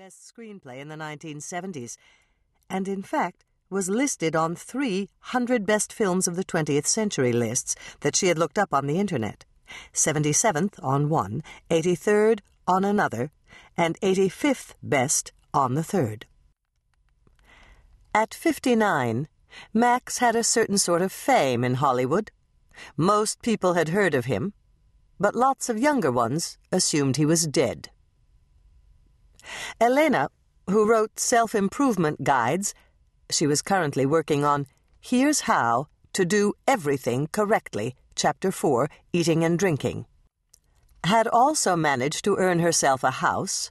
Best Screenplay in the 1970s, and in fact was listed on three hundred best films of the 20th century lists that she had looked up on the internet 77th on one, 83rd on another, and 85th best on the third. At 59, Max had a certain sort of fame in Hollywood. Most people had heard of him, but lots of younger ones assumed he was dead. Elena, who wrote self improvement guides, she was currently working on Here's How to Do Everything Correctly, Chapter 4 Eating and Drinking, had also managed to earn herself a house,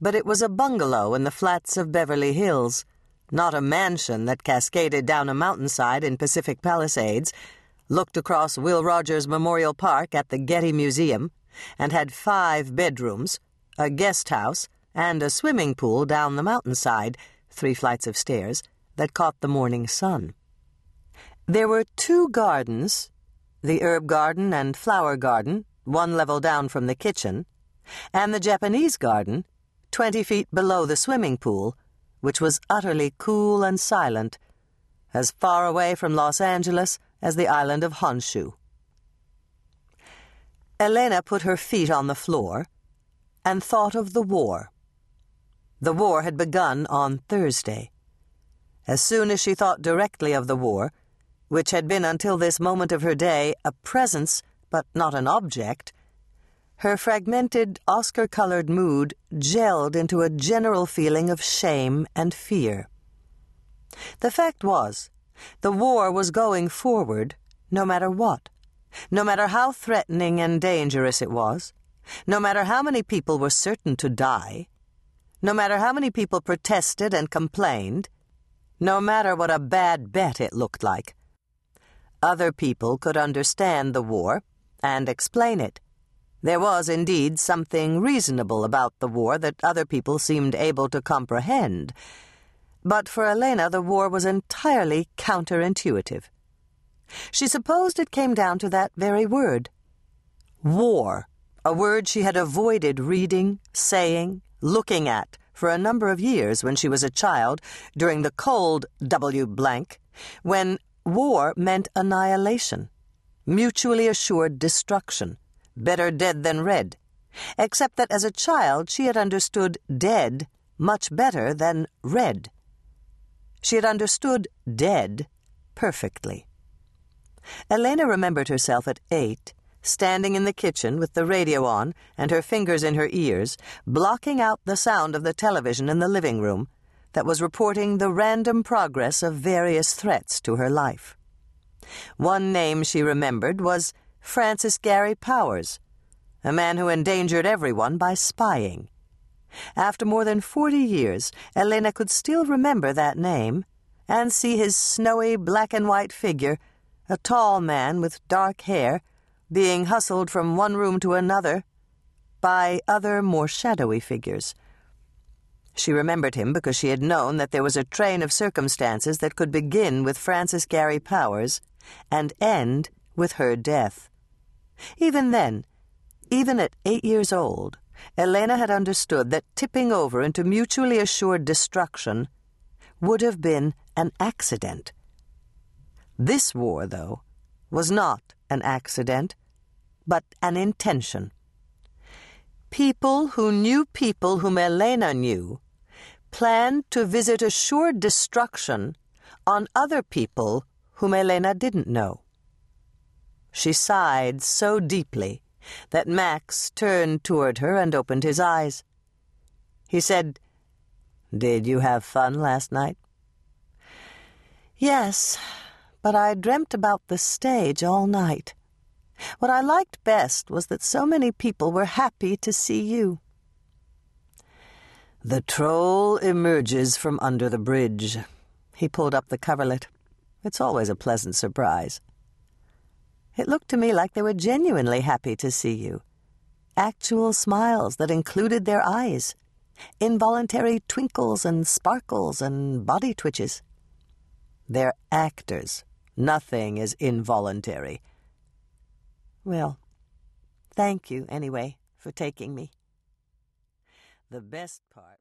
but it was a bungalow in the flats of Beverly Hills, not a mansion that cascaded down a mountainside in Pacific Palisades, looked across Will Rogers Memorial Park at the Getty Museum, and had five bedrooms, a guest house, and a swimming pool down the mountainside, three flights of stairs, that caught the morning sun. There were two gardens the herb garden and flower garden, one level down from the kitchen, and the Japanese garden, twenty feet below the swimming pool, which was utterly cool and silent, as far away from Los Angeles as the island of Honshu. Elena put her feet on the floor and thought of the war. The war had begun on Thursday. As soon as she thought directly of the war, which had been until this moment of her day a presence but not an object, her fragmented, Oscar colored mood gelled into a general feeling of shame and fear. The fact was, the war was going forward no matter what, no matter how threatening and dangerous it was, no matter how many people were certain to die, no matter how many people protested and complained, no matter what a bad bet it looked like. Other people could understand the war and explain it. There was indeed something reasonable about the war that other people seemed able to comprehend. But for Elena, the war was entirely counterintuitive. She supposed it came down to that very word war, a word she had avoided reading, saying, looking at for a number of years when she was a child during the cold W blank, when war meant annihilation, mutually assured destruction, better dead than red, except that as a child she had understood dead much better than red. She had understood dead perfectly. Elena remembered herself at eight standing in the kitchen with the radio on and her fingers in her ears, blocking out the sound of the television in the living room that was reporting the random progress of various threats to her life. One name she remembered was Francis Gary Powers, a man who endangered everyone by spying. After more than forty years, Elena could still remember that name and see his snowy black and white figure, a tall man with dark hair being hustled from one room to another by other more shadowy figures. She remembered him because she had known that there was a train of circumstances that could begin with Francis Gary Powers and end with her death. Even then, even at eight years old, Elena had understood that tipping over into mutually assured destruction would have been an accident. This war, though, was not an accident but an intention. People who knew people whom Elena knew planned to visit assured destruction on other people whom Elena didn't know. She sighed so deeply that Max turned toward her and opened his eyes. He said, Did you have fun last night? Yes, but I dreamt about the stage all night. What I liked best was that so many people were happy to see you. The troll emerges from under the bridge. He pulled up the coverlet. It's always a pleasant surprise. It looked to me like they were genuinely happy to see you. Actual smiles that included their eyes, involuntary twinkles and sparkles and body twitches. They're actors. Nothing is involuntary. Well, thank you, anyway, for taking me. The best part.